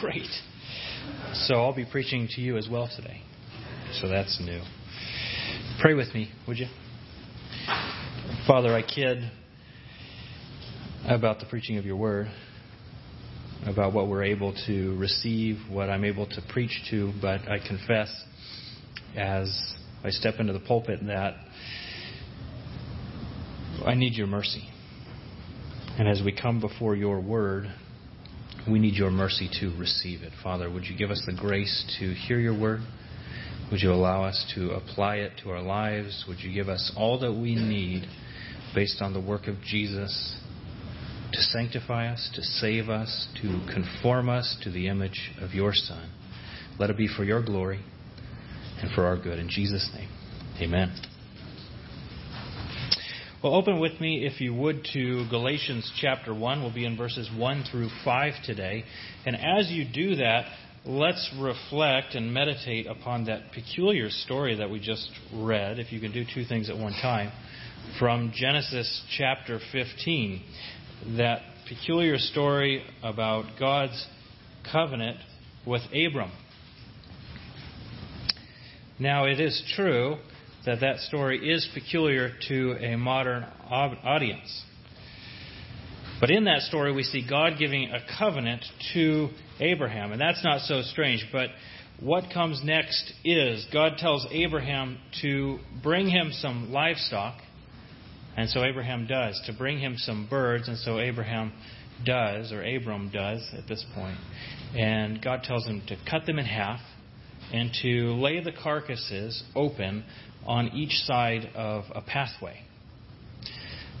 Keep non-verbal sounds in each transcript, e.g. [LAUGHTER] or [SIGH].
Great. So I'll be preaching to you as well today. So that's new. Pray with me, would you? Father, I kid about the preaching of your word, about what we're able to receive, what I'm able to preach to, but I confess as I step into the pulpit that I need your mercy. And as we come before your word, we need your mercy to receive it. Father, would you give us the grace to hear your word? Would you allow us to apply it to our lives? Would you give us all that we need based on the work of Jesus to sanctify us, to save us, to conform us to the image of your Son? Let it be for your glory and for our good. In Jesus' name, amen. Well, open with me, if you would, to Galatians chapter 1. We'll be in verses 1 through 5 today. And as you do that, let's reflect and meditate upon that peculiar story that we just read, if you can do two things at one time, from Genesis chapter 15. That peculiar story about God's covenant with Abram. Now, it is true that that story is peculiar to a modern audience. But in that story, we see God giving a covenant to Abraham. And that's not so strange. But what comes next is God tells Abraham to bring him some livestock. And so Abraham does. To bring him some birds. And so Abraham does, or Abram does at this point. And God tells him to cut them in half and to lay the carcasses open on each side of a pathway.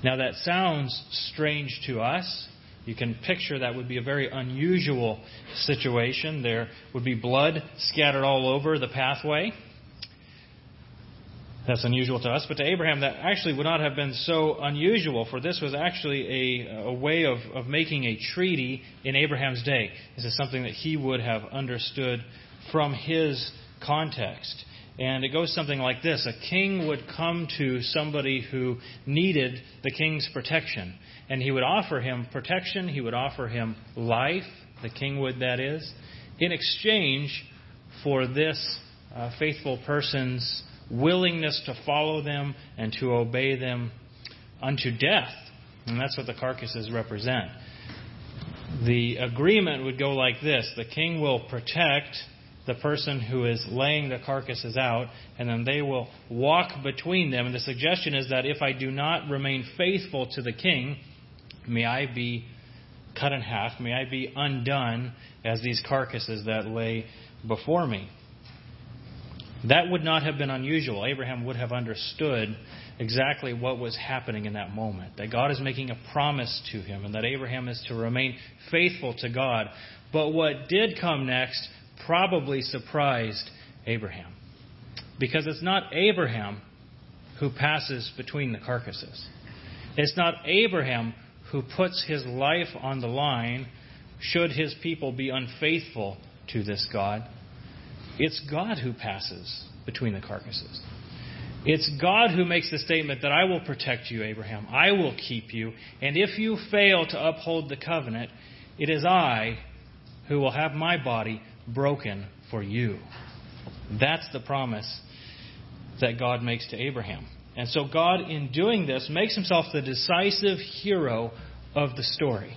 Now, that sounds strange to us. You can picture that would be a very unusual situation. There would be blood scattered all over the pathway. That's unusual to us. But to Abraham, that actually would not have been so unusual, for this was actually a, a way of, of making a treaty in Abraham's day. This is something that he would have understood from his context. And it goes something like this. A king would come to somebody who needed the king's protection, and he would offer him protection, he would offer him life, the king would, that is, in exchange for this uh, faithful person's willingness to follow them and to obey them unto death. And that's what the carcasses represent. The agreement would go like this. The king will protect the person who is laying the carcasses out, and then they will walk between them. And the suggestion is that if I do not remain faithful to the king, may I be cut in half, may I be undone as these carcasses that lay before me. That would not have been unusual. Abraham would have understood exactly what was happening in that moment. That God is making a promise to him, and that Abraham is to remain faithful to God. But what did come next probably surprised Abraham. Because it's not Abraham who passes between the carcasses. It's not Abraham who puts his life on the line should his people be unfaithful to this God. It's God who passes between the carcasses. It's God who makes the statement that I will protect you, Abraham. I will keep you. And if you fail to uphold the covenant, it is I who will have my body broken for you. That's the promise that God makes to Abraham. And so God, in doing this, makes himself the decisive hero of the story.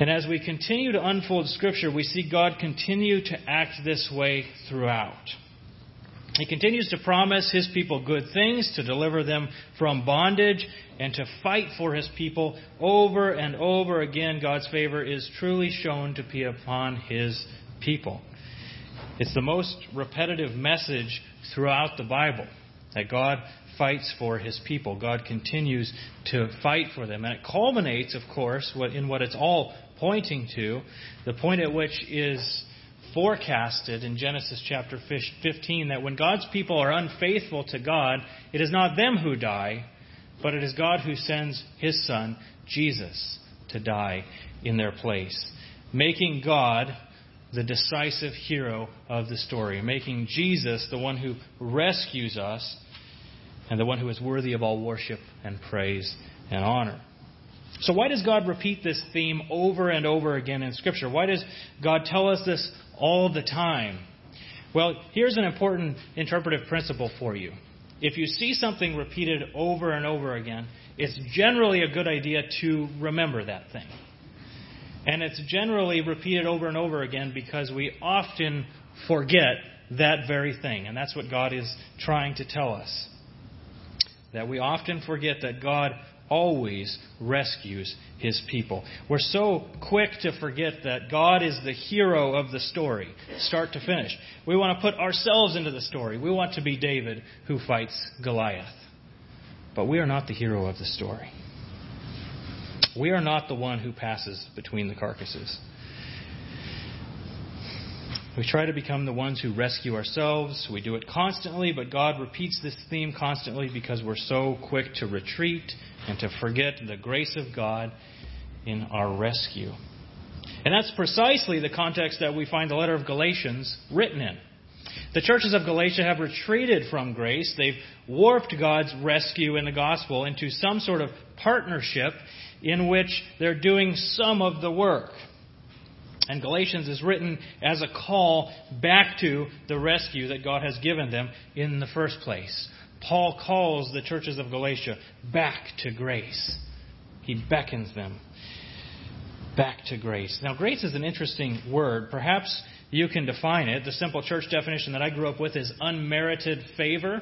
And as we continue to unfold Scripture, we see God continue to act this way throughout. He continues to promise his people good things, to deliver them from bondage, and to fight for his people over and over again. God's favor is truly shown to be upon his people. It's the most repetitive message throughout the Bible that God fights for his people. God continues to fight for them. And it culminates, of course, in what it's all pointing to, the point at which is forecasted in Genesis chapter 15 that when God's people are unfaithful to God, it is not them who die, but it is God who sends his Son, Jesus, to die in their place, making God the decisive hero of the story, making Jesus the one who rescues us and the one who is worthy of all worship and praise and honor. So, why does God repeat this theme over and over again in Scripture? Why does God tell us this all the time? Well, here's an important interpretive principle for you. If you see something repeated over and over again, it's generally a good idea to remember that thing. And it's generally repeated over and over again because we often forget that very thing. And that's what God is trying to tell us. That we often forget that God always rescues his people. We're so quick to forget that God is the hero of the story, start to finish. We want to put ourselves into the story. We want to be David who fights Goliath. But we are not the hero of the story. We are not the one who passes between the carcasses. We try to become the ones who rescue ourselves. We do it constantly, but God repeats this theme constantly because we're so quick to retreat and to forget the grace of God in our rescue. And that's precisely the context that we find the letter of Galatians written in. The churches of Galatia have retreated from grace. They've warped God's rescue in the gospel into some sort of partnership in which they're doing some of the work. And Galatians is written as a call back to the rescue that God has given them in the first place. Paul calls the churches of Galatia back to grace. He beckons them back to grace. Now, grace is an interesting word. Perhaps you can define it. The simple church definition that I grew up with is unmerited favor.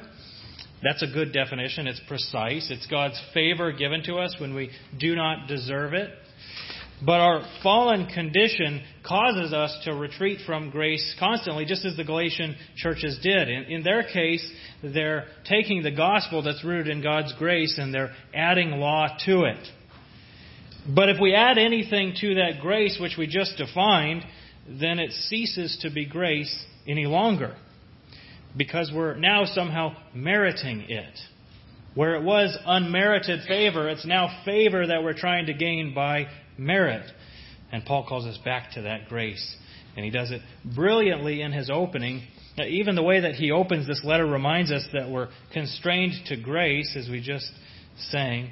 That's a good definition. It's precise. It's God's favor given to us when we do not deserve it. But our fallen condition causes us to retreat from grace constantly, just as the Galatian churches did. In, in, their case, they're taking the gospel that's rooted in God's grace and they're adding law to it. But if we add anything to that grace which we just defined, then it ceases to be grace any longer. Because we're now somehow meriting it. Where it was unmerited favor, it's now favor that we're trying to gain by merit. And Paul calls us back to that grace. And he does it brilliantly in his opening. Even the way that he opens this letter reminds us that we're constrained to grace, as we just sang,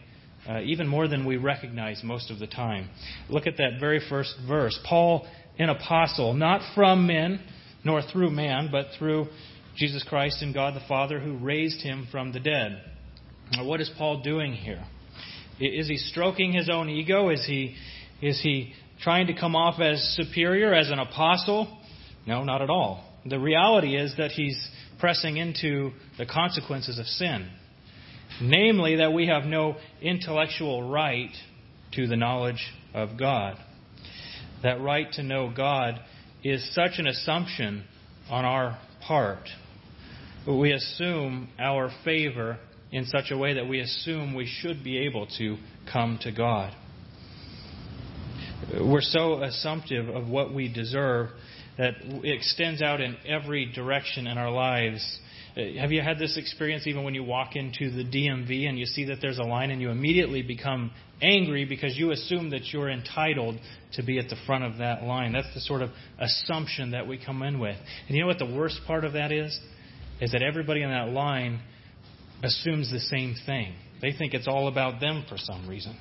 uh, even more than we recognize most of the time. Look at that very first verse. Paul, an apostle, not from men, nor through man, but through Jesus Christ and God the Father who raised him from the dead. Now, what is Paul doing here? Is he stroking his own ego? Is he, is he trying to come off as superior, as an apostle? No, not at all. The reality is that he's pressing into the consequences of sin. Namely, that we have no intellectual right to the knowledge of God. That right to know God is such an assumption on our part. We assume our favor in such a way that we assume we should be able to come to God. We're so assumptive of what we deserve that it extends out in every direction in our lives. Have you had this experience even when you walk into the DMV and you see that there's a line and you immediately become angry because you assume that you're entitled to be at the front of that line? That's the sort of assumption that we come in with. And you know what the worst part of that is? Is that everybody in that line assumes the same thing. They think it's all about them for some reason.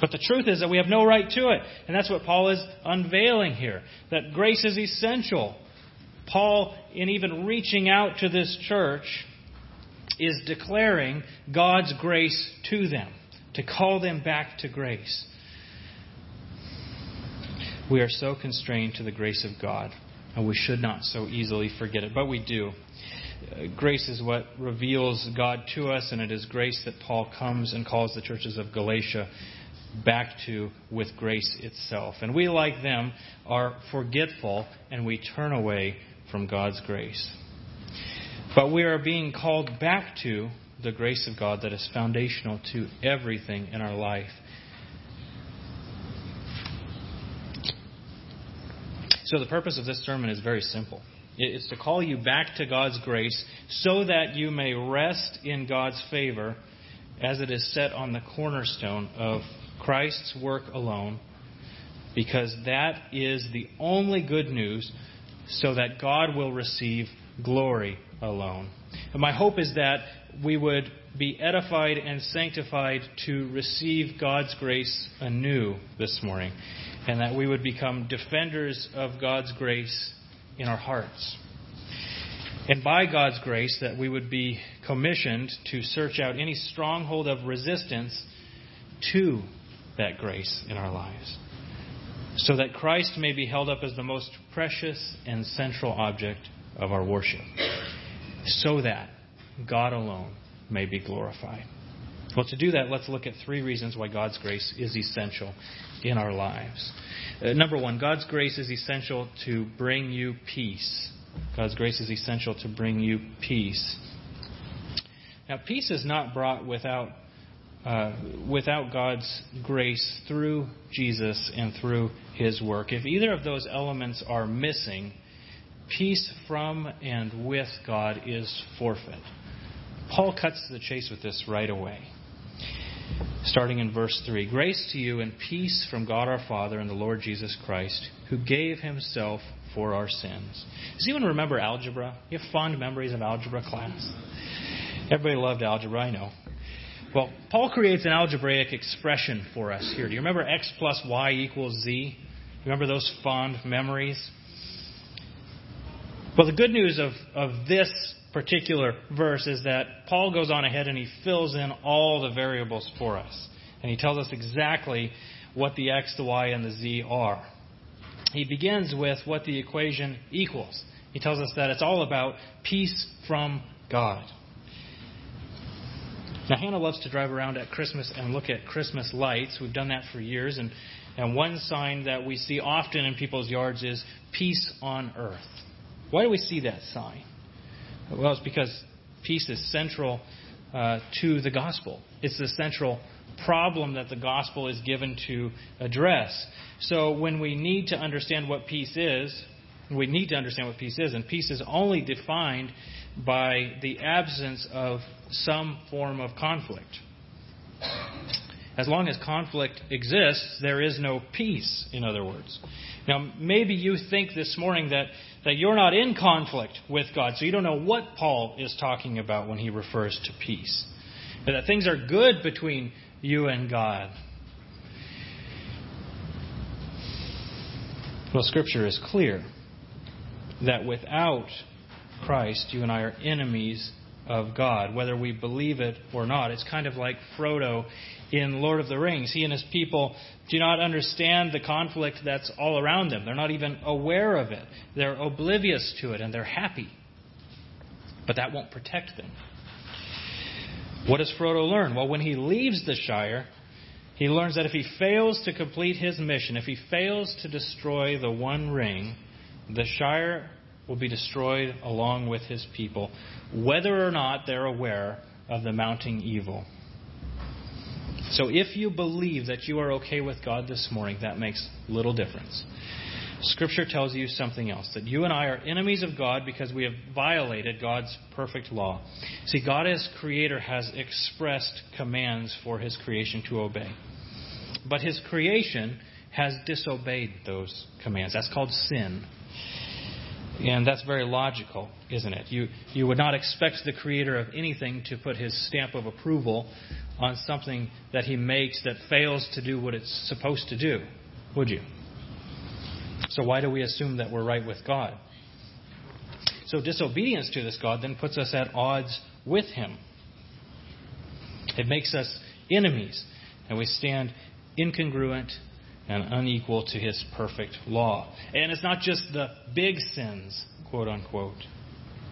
But the truth is that we have no right to it. And that's what Paul is unveiling here that grace is essential. Paul, in even reaching out to this church, is declaring God's grace to them, to call them back to grace. We are so constrained to the grace of God, and we should not so easily forget it, but we do Uh, grace is what reveals God to us, and it is grace that Paul comes and calls the churches of Galatia back to with grace itself. And we, like them, are forgetful and we turn away from God's grace. But we are being called back to the grace of God that is foundational to everything in our life. So, the purpose of this sermon is very simple. It's to call you back to God's grace so that you may rest in God's favor as it is set on the cornerstone of Christ's work alone, because that is the only good news so that God will receive glory alone. And my hope is that we would be edified and sanctified to receive God's grace anew this morning, and that we would become defenders of God's grace in our hearts. And by God's grace, that we would be commissioned to search out any stronghold of resistance to that grace in our lives, so that Christ may be held up as the most precious and central object of our worship, so that God alone may be glorified. Well, to do that, let's look at three reasons why God's grace is essential in our lives. Uh, number one, God's grace is essential to bring you peace. God's grace is essential to bring you peace. Now, peace is not brought without uh, without God's grace through Jesus and through His work. If either of those elements are missing, peace from and with God is forfeit. Paul cuts to the chase with this right away. Starting in verse 3 Grace to you and peace from God our Father and the Lord Jesus Christ, who gave himself for our sins. Does anyone remember algebra? You have fond memories of algebra class? Everybody loved algebra, I know. Well, Paul creates an algebraic expression for us here. Do you remember x plus y equals z? Remember those fond memories? Well, the good news of, of this particular verse is that Paul goes on ahead and he fills in all the variables for us. And he tells us exactly what the x, the y, and the z are. He begins with what the equation equals. He tells us that it's all about peace from God. Now, Hannah loves to drive around at Christmas and look at Christmas lights. We've done that for years. And, and one sign that we see often in people's yards is peace on earth. Why do we see that sign? Well, it's because peace is central uh, to the gospel. It's the central problem that the gospel is given to address. So when we need to understand what peace is, we need to understand what peace is, and peace is only defined by the absence of some form of conflict. As long as conflict exists, there is no peace, in other words. Now, maybe you think this morning that that you're not in conflict with God. So you don't know what Paul is talking about when he refers to peace. But that things are good between you and God. Well, Scripture is clear that without Christ, you and I are enemies of God, whether we believe it or not. It's kind of like Frodo in Lord of the Rings. He and his people do not understand the conflict that's all around them. They're not even aware of it. They're oblivious to it and they're happy. But that won't protect them. What does Frodo learn? Well, when he leaves the Shire, he learns that if he fails to complete his mission, if he fails to destroy the One Ring, the Shire will be destroyed along with his people, whether or not they're aware of the mounting evil. So if you believe that you are okay with God this morning, that makes little difference. Scripture tells you something else that you and I are enemies of God because we have violated God's perfect law. See, God as creator has expressed commands for his creation to obey. But his creation has disobeyed those commands. That's called sin. And that's very logical, isn't it? You, you would not expect the creator of anything to put his stamp of approval on something that he makes that fails to do what it's supposed to do, would you? So why do we assume that we're right with God? So disobedience to this God then puts us at odds with him. It makes us enemies, and we stand incongruent and unequal to his perfect law. And it's not just the big sins, quote unquote,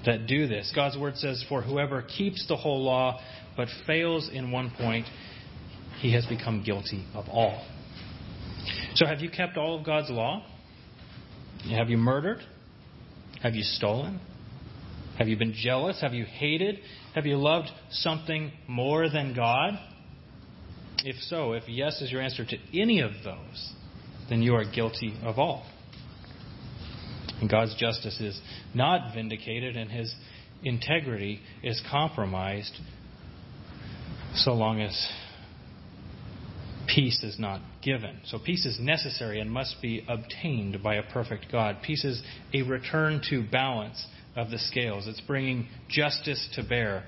that do this. God's word says, For whoever keeps the whole law but fails in one point, he has become guilty of all. So have you kept all of God's law? Have you murdered? Have you stolen? Have you been jealous? Have you hated? Have you loved something more than God? If so, if yes is your answer to any of those, then you are guilty of all. And God's justice is not vindicated and his integrity is compromised so long as peace is not given. So peace is necessary and must be obtained by a perfect God. Peace is a return to balance of the scales. It's bringing justice to bear.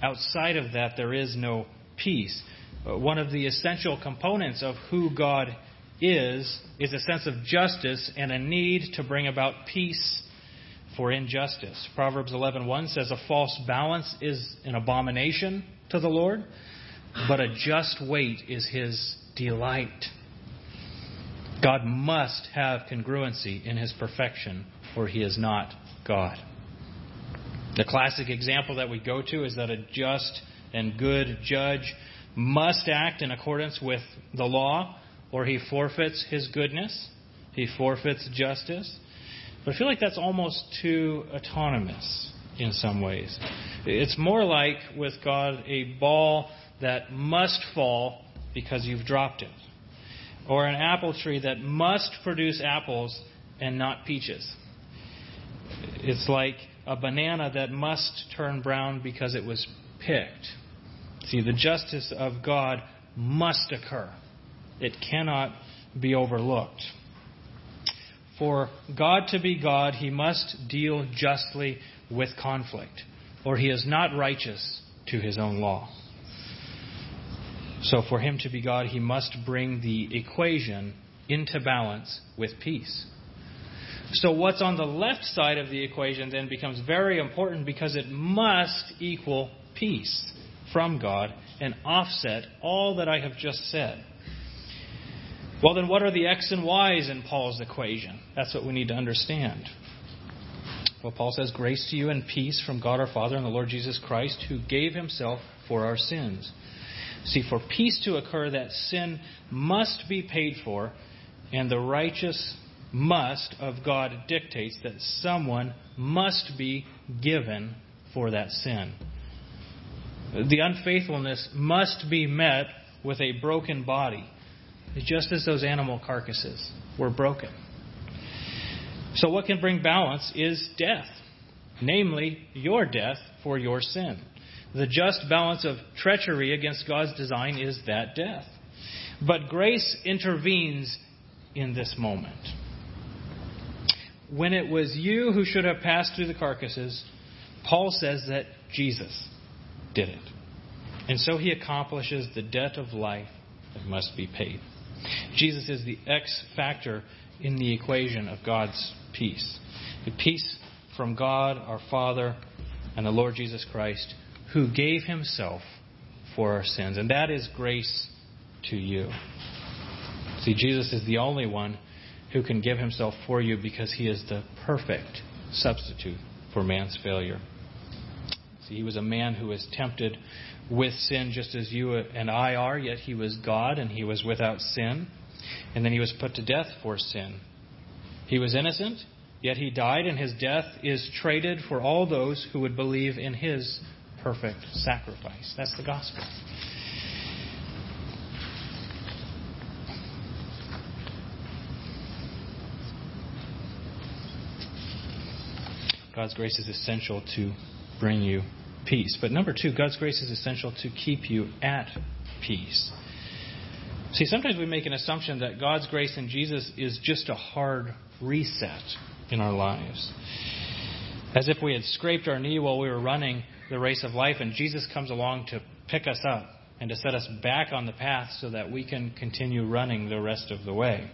Outside of that, there is no peace. Uh, one of the essential components of who God is is a sense of justice and a need to bring about peace for injustice. Proverbs 11:1 says a false balance is an abomination to the Lord, but a just weight is his delight. God must have congruency in his perfection, or he is not God. The classic example that we go to is that a just and good judge must act in accordance with the law, or he forfeits his goodness, he forfeits justice. But I feel like that's almost too autonomous in some ways. It's more like with God a ball that must fall because you've dropped it, or an apple tree that must produce apples and not peaches. It's like a banana that must turn brown because it was picked. See, the justice of God must occur, it cannot be overlooked. For God to be God, he must deal justly with conflict, or he is not righteous to his own law. So, for him to be God, he must bring the equation into balance with peace. So, what's on the left side of the equation then becomes very important because it must equal peace from God and offset all that I have just said. Well, then, what are the X and Y's in Paul's equation? That's what we need to understand. Well, Paul says, Grace to you and peace from God our Father and the Lord Jesus Christ, who gave himself for our sins See, for peace to occur, that sin must be paid for, and the righteous must of God dictates that someone must be given for that sin. The unfaithfulness must be met with a broken body, just as those animal carcasses were broken. So, what can bring balance is death, namely your death for your sin. The just balance of treachery against God's design is that death. But grace intervenes in this moment. When it was you who should have passed through the carcasses, Paul says that Jesus did it. And so he accomplishes the debt of life that must be paid. Jesus is the X factor in the equation of God's peace. The peace from God, our Father, and the Lord Jesus Christ who gave himself for our sins. And that is grace to you. See, Jesus is the only one who can give himself for you because he is the perfect substitute for man's failure. He was a man who was tempted with sin just as you and I are, yet he was God and he was without sin. And then he was put to death for sin. He was innocent, yet he died, and his death is traded for all those who would believe in his perfect sacrifice. That's the gospel. God's grace is essential to bring you peace. But number two, God's grace is essential to keep you at peace. See, sometimes we make an assumption that God's grace in Jesus is just a hard reset in our lives. As if we had scraped our knee while we were running the race of life, and Jesus comes along to pick us up and to set us back on the path so that we can continue running the rest of the way.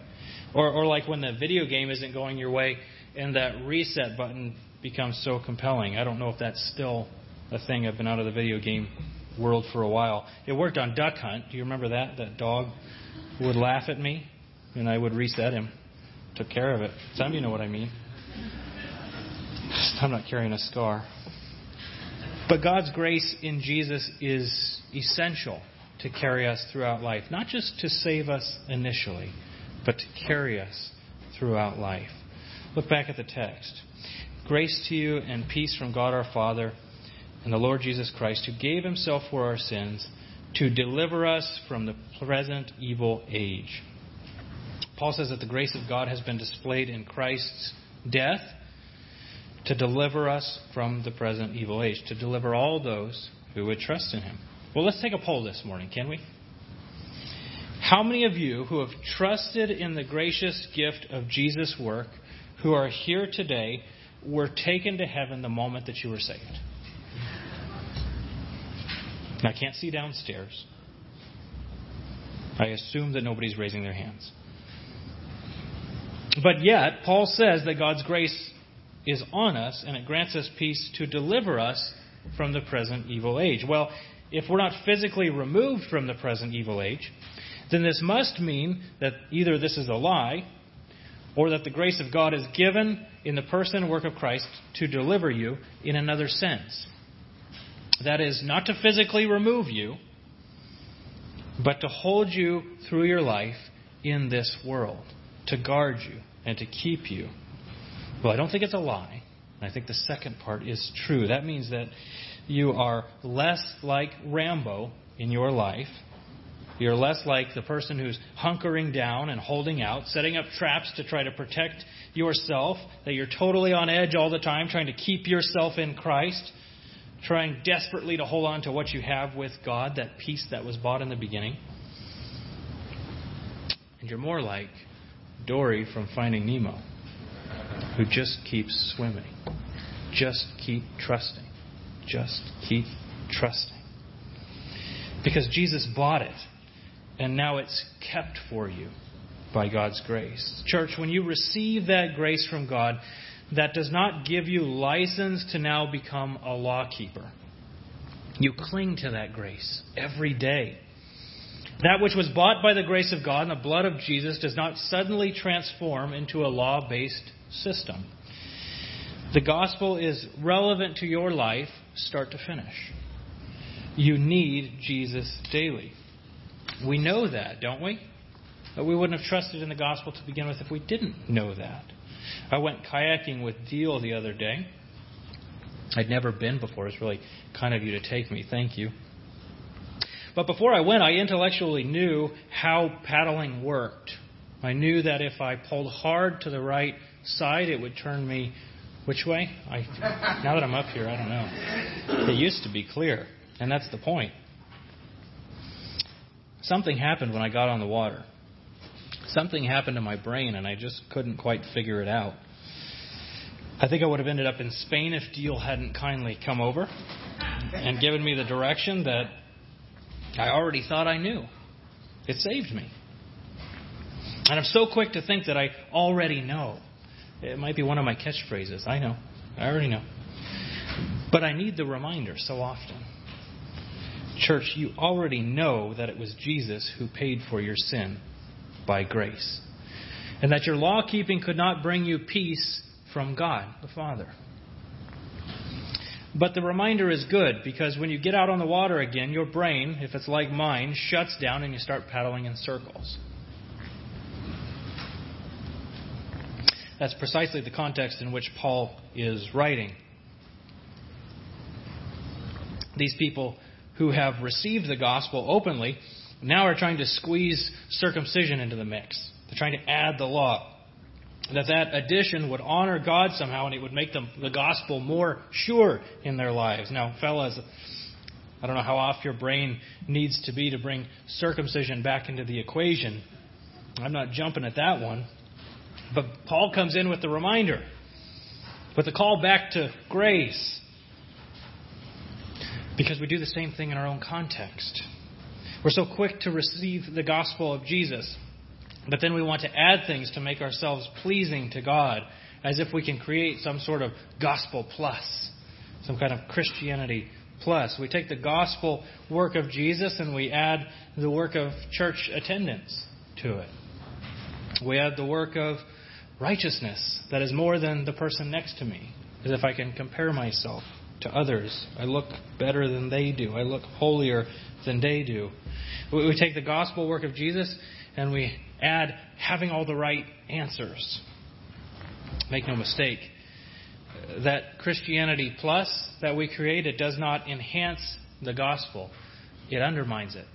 Or, or like when the video game isn't going your way and that reset button becomes so compelling. I don't know if that's still a thing. I've been out of the video game world for a while. It worked on Duck Hunt. Do you remember that? That dog would laugh at me and I would reset him. Took care of it. Some of you know what I mean. [LAUGHS] I'm not carrying a scar. But God's grace in Jesus is essential to carry us throughout life, not just to save us initially, but to carry us throughout life. Look back at the text. Grace to you and peace from God our Father and the Lord Jesus Christ, who gave himself for our sins to deliver us from the present evil age. Paul says that the grace of God has been displayed in Christ's death to deliver us from the present evil age, to deliver all those who would trust in him. Well, let's take a poll this morning, can we? How many of you who have trusted in the gracious gift of Jesus' work, who are here today, were taken to heaven the moment that you were saved? I can't see downstairs. I assume that nobody's raising their hands. But yet, Paul says that God's grace is on us and it grants us peace to deliver us from the present evil age. Well, if we're not physically removed from the present evil age, then this must mean that either this is a lie or that the grace of God is given in the person and work of Christ to deliver you in another sense. That is, not to physically remove you, but to hold you through your life in this world, to guard you and to keep you. Well, I don't think it's a lie. I think the second part is true. That means that you are less like Rambo in your life. You're less like the person who's hunkering down and holding out, setting up traps to try to protect yourself, that you're totally on edge all the time, trying to keep yourself in Christ, trying desperately to hold on to what you have with God, that peace that was bought in the beginning. And you're more like Dory from Finding Nemo, who just keeps swimming, just keep trusting, just keep trusting. Because Jesus bought it, and now it's kept for you by God's grace. Church, when you receive that grace from God, that does not give you license to now become a law keeper. You cling to that grace every day. That which was bought by the grace of God and the blood of Jesus does not suddenly transform into a law based system. The gospel is relevant to your life start to finish. You need Jesus daily. We know that, don't we? But we wouldn't have trusted in the gospel to begin with if we didn't know that. I went kayaking with Deal the other day. I'd never been before. It's really kind of you to take me. Thank you. But before I went, I intellectually knew how paddling worked. I knew that if I pulled hard to the right side, it would turn me which way? I, now that I'm up here, I don't know. It used to be clear, and that's the point. Something happened when I got on the water. Something happened to my brain, and I just couldn't quite figure it out. I think I would have ended up in Spain if Deal hadn't kindly come over and given me the direction that I already thought I knew. It saved me. And I'm so quick to think that I already know. It might be one of my catchphrases. I know. I already know. But I need the reminder so often. Church, you already know that it was Jesus who paid for your sin by grace. And that your law keeping could not bring you peace from God the Father. But the reminder is good because when you get out on the water again, your brain, if it's like mine, shuts down and you start paddling in circles. That's precisely the context in which Paul is writing. These people who have received the gospel openly now are trying to squeeze circumcision into the mix. They're trying to add the law that that addition would honor God somehow and it would make them, the gospel more sure in their lives. Now, fellas, I don't know how off your brain needs to be to bring circumcision back into the equation. I'm not jumping at that one. But Paul comes in with the reminder, with the call back to grace. Because we do the same thing in our own context. We're so quick to receive the gospel of Jesus but then we want to add things to make ourselves pleasing to God, as if we can create some sort of gospel plus, some kind of Christianity plus. We take the gospel work of Jesus and we add the work of church attendance to it. We add the work of righteousness that is more than the person next to me, as if I can compare myself to others. I look better than they do. I look holier than they do. We take the gospel work of Jesus and we add having all the right answers. Make no mistake, that Christianity plus that we create, it does not enhance the gospel, it undermines it.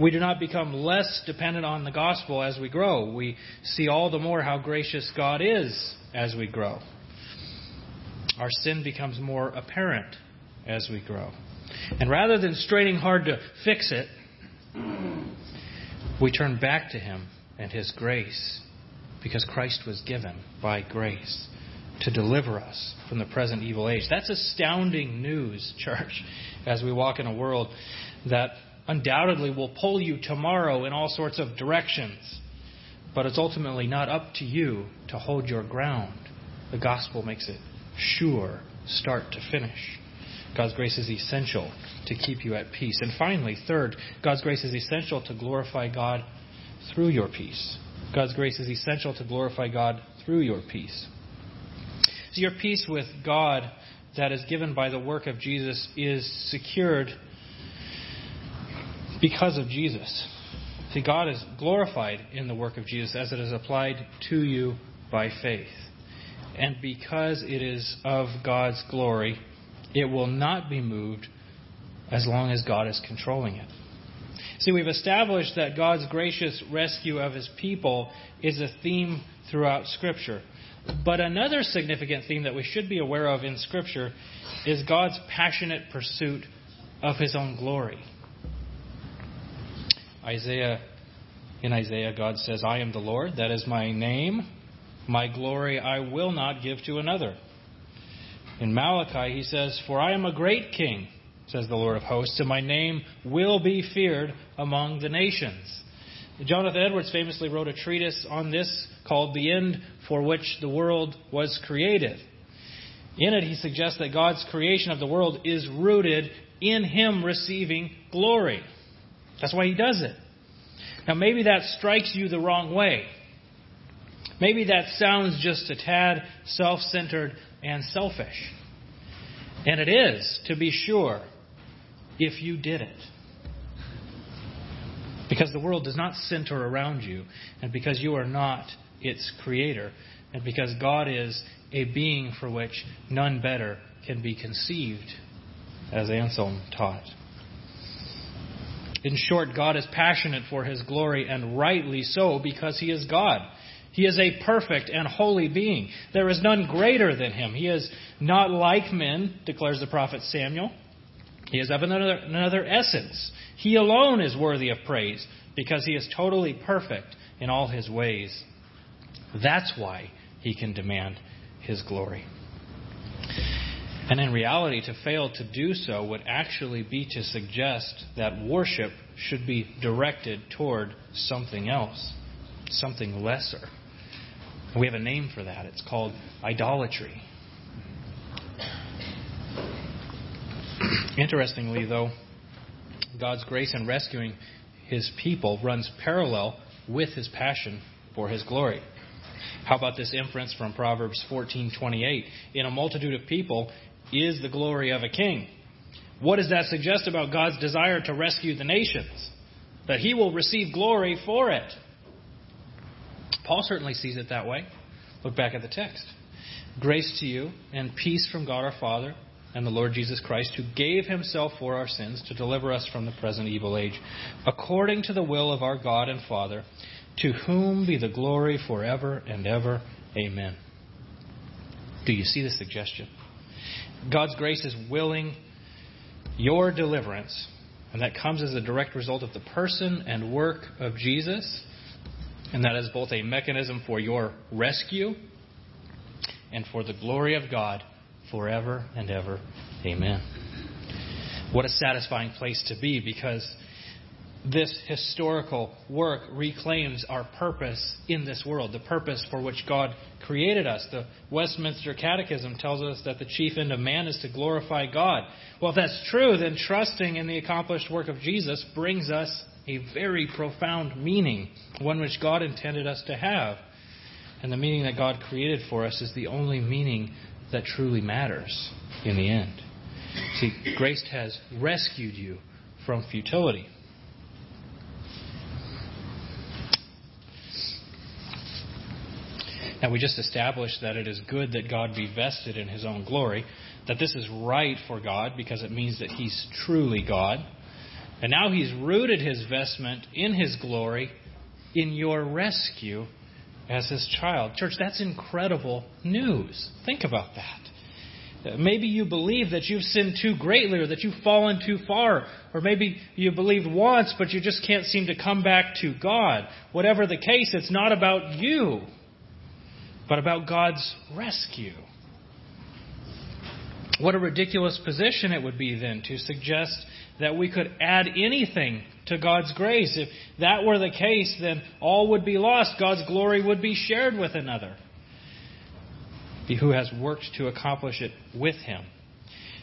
We do not become less dependent on the gospel as we grow. We see all the more how gracious God is as we grow. Our sin becomes more apparent as we grow. And rather than straining hard to fix it, we turn back to Him and His grace because Christ was given by grace. to deliver us from the present evil age. That's astounding news, church, as we walk in a world that undoubtedly will pull you tomorrow in all sorts of directions. But it's ultimately not up to you to hold your ground. The gospel makes it sure, start to finish. God's grace is essential to keep you at peace. And finally, third, God's grace is essential to glorify God through your peace. God's grace is essential to glorify God through your peace. So your peace with God that is given by the work of Jesus is secured because of Jesus. See, God is glorified in the work of Jesus as it is applied to you by faith. And because it is of God's glory, it will not be moved as long as God is controlling it. See, we've established that God's gracious rescue of his people is a theme throughout Scripture. But another significant theme that we should be aware of in Scripture is God's passionate pursuit of his own glory. Isaiah in Isaiah God says, I am the Lord, that is my name. My glory I will not give to another. In Malachi he says, For I am a great king, says the Lord of hosts, and my name will be feared among the nations. Jonathan Edwards famously wrote a treatise on this called The End for Which the World Was Created. In it, he suggests that God's creation of the world is rooted in Him receiving glory. That's why He does it. Now, maybe that strikes you the wrong way. Maybe that sounds just a tad self centered and selfish. And it is, to be sure, if you did it. Because the world does not center around you, and because you are not its creator, and because God is a being for which none better can be conceived, as Anselm taught. In short, God is passionate for his glory, and rightly so, because he is God. He is a perfect and holy being. There is none greater than him. He is not like men, declares the prophet Samuel. He is of another, another essence. He alone is worthy of praise because he is totally perfect in all his ways. That's why he can demand his glory. And in reality, to fail to do so would actually be to suggest that worship should be directed toward something else, something lesser. We have a name for that. It's called idolatry. Interestingly, though, God's grace in rescuing his people runs parallel with his passion for his glory. How about this inference from Proverbs 14:28? In a multitude of people is the glory of a king. What does that suggest about God's desire to rescue the nations? That he will receive glory for it. Paul certainly sees it that way. Look back at the text. Grace to you and peace from God our Father and the Lord Jesus Christ, who gave himself for our sins to deliver us from the present evil age, according to the will of our God and Father, to whom be the glory forever and ever. Amen. Do you see the suggestion? God's grace is willing your deliverance, and that comes as a direct result of the person and work of Jesus, and that is both a mechanism for your rescue and for the glory of God forever and ever. Amen. What a satisfying place to be because this historical work reclaims our purpose in this world, the purpose for which God created us. The Westminster Catechism tells us that the chief end of man is to glorify God. Well, if that's true, then trusting in the accomplished work of Jesus brings us a very profound meaning, one which God intended us to have. And the meaning that God created for us is the only meaning that truly matters in the end. See, grace has rescued you from futility. Now, we just established that it is good that God be vested in his own glory, that this is right for God because it means that he's truly God. And now he's rooted his vestment in his glory in your rescue as his child. Church, that's incredible news. Think about that. Uh, maybe you believe that you've sinned too greatly or that you've fallen too far. Or maybe you believed once, but you just can't seem to come back to God. Whatever the case, it's not about you. but about God's rescue. What a ridiculous position it would be then to suggest that we could add anything to God's grace. If that were the case, then all would be lost. God's glory would be shared with another who has worked to accomplish it with him.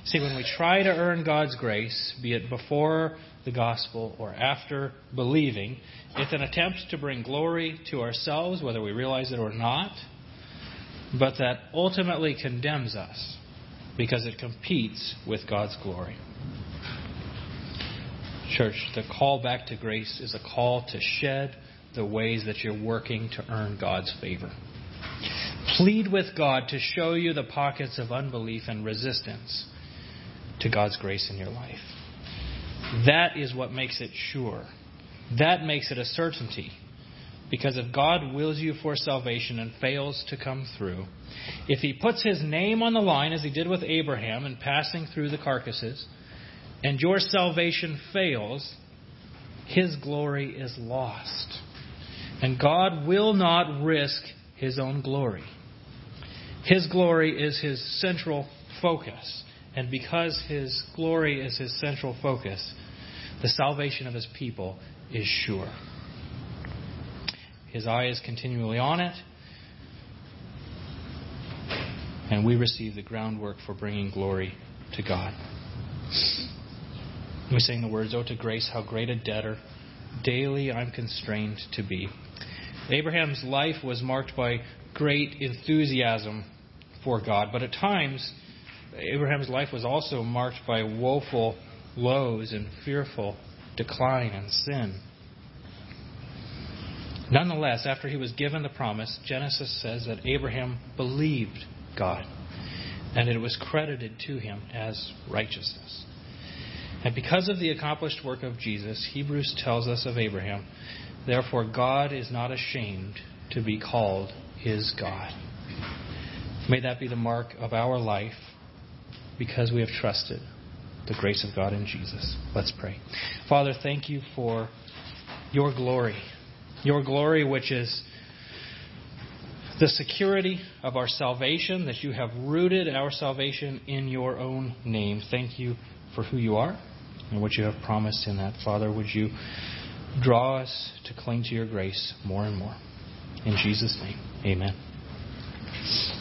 See, when we try to earn God's grace, be it before the gospel or after believing, it's an attempt to bring glory to ourselves, whether we realize it or not, but that ultimately condemns us because it competes with God's glory. Church, the call back to grace is a call to shed the ways that you're working to earn God's favor. Plead with God to show you the pockets of unbelief and resistance to God's grace in your life. That is what makes it sure. That makes it a certainty. Because if God wills you for salvation and fails to come through, if He puts His name on the line, as He did with Abraham in passing through the carcasses, and your salvation fails, His glory is lost. And God will not risk His own glory. His glory is His central focus. And because His glory is His central focus, the salvation of His people is sure. His eye is continually on it. And we receive the groundwork for bringing glory to God. We sing the words, Oh, to grace, how great a debtor daily I'm constrained to be. Abraham's life was marked by great enthusiasm for God, but at times, Abraham's life was also marked by woeful lows and fearful decline and sin. Nonetheless, after he was given the promise, Genesis says that Abraham believed God, and it was credited to him as righteousness. And because of the accomplished work of Jesus, Hebrews tells us of Abraham, therefore God is not ashamed to be called his God. May that be the mark of our life because we have trusted the grace of God in Jesus. Let's pray. Father, thank you for your glory. Your glory, which is the security of our salvation, that you have rooted our salvation in your own name. Thank you for who you are and what you have promised in that. Father, would you draw us to cling to your grace more and more. In Jesus' name, amen.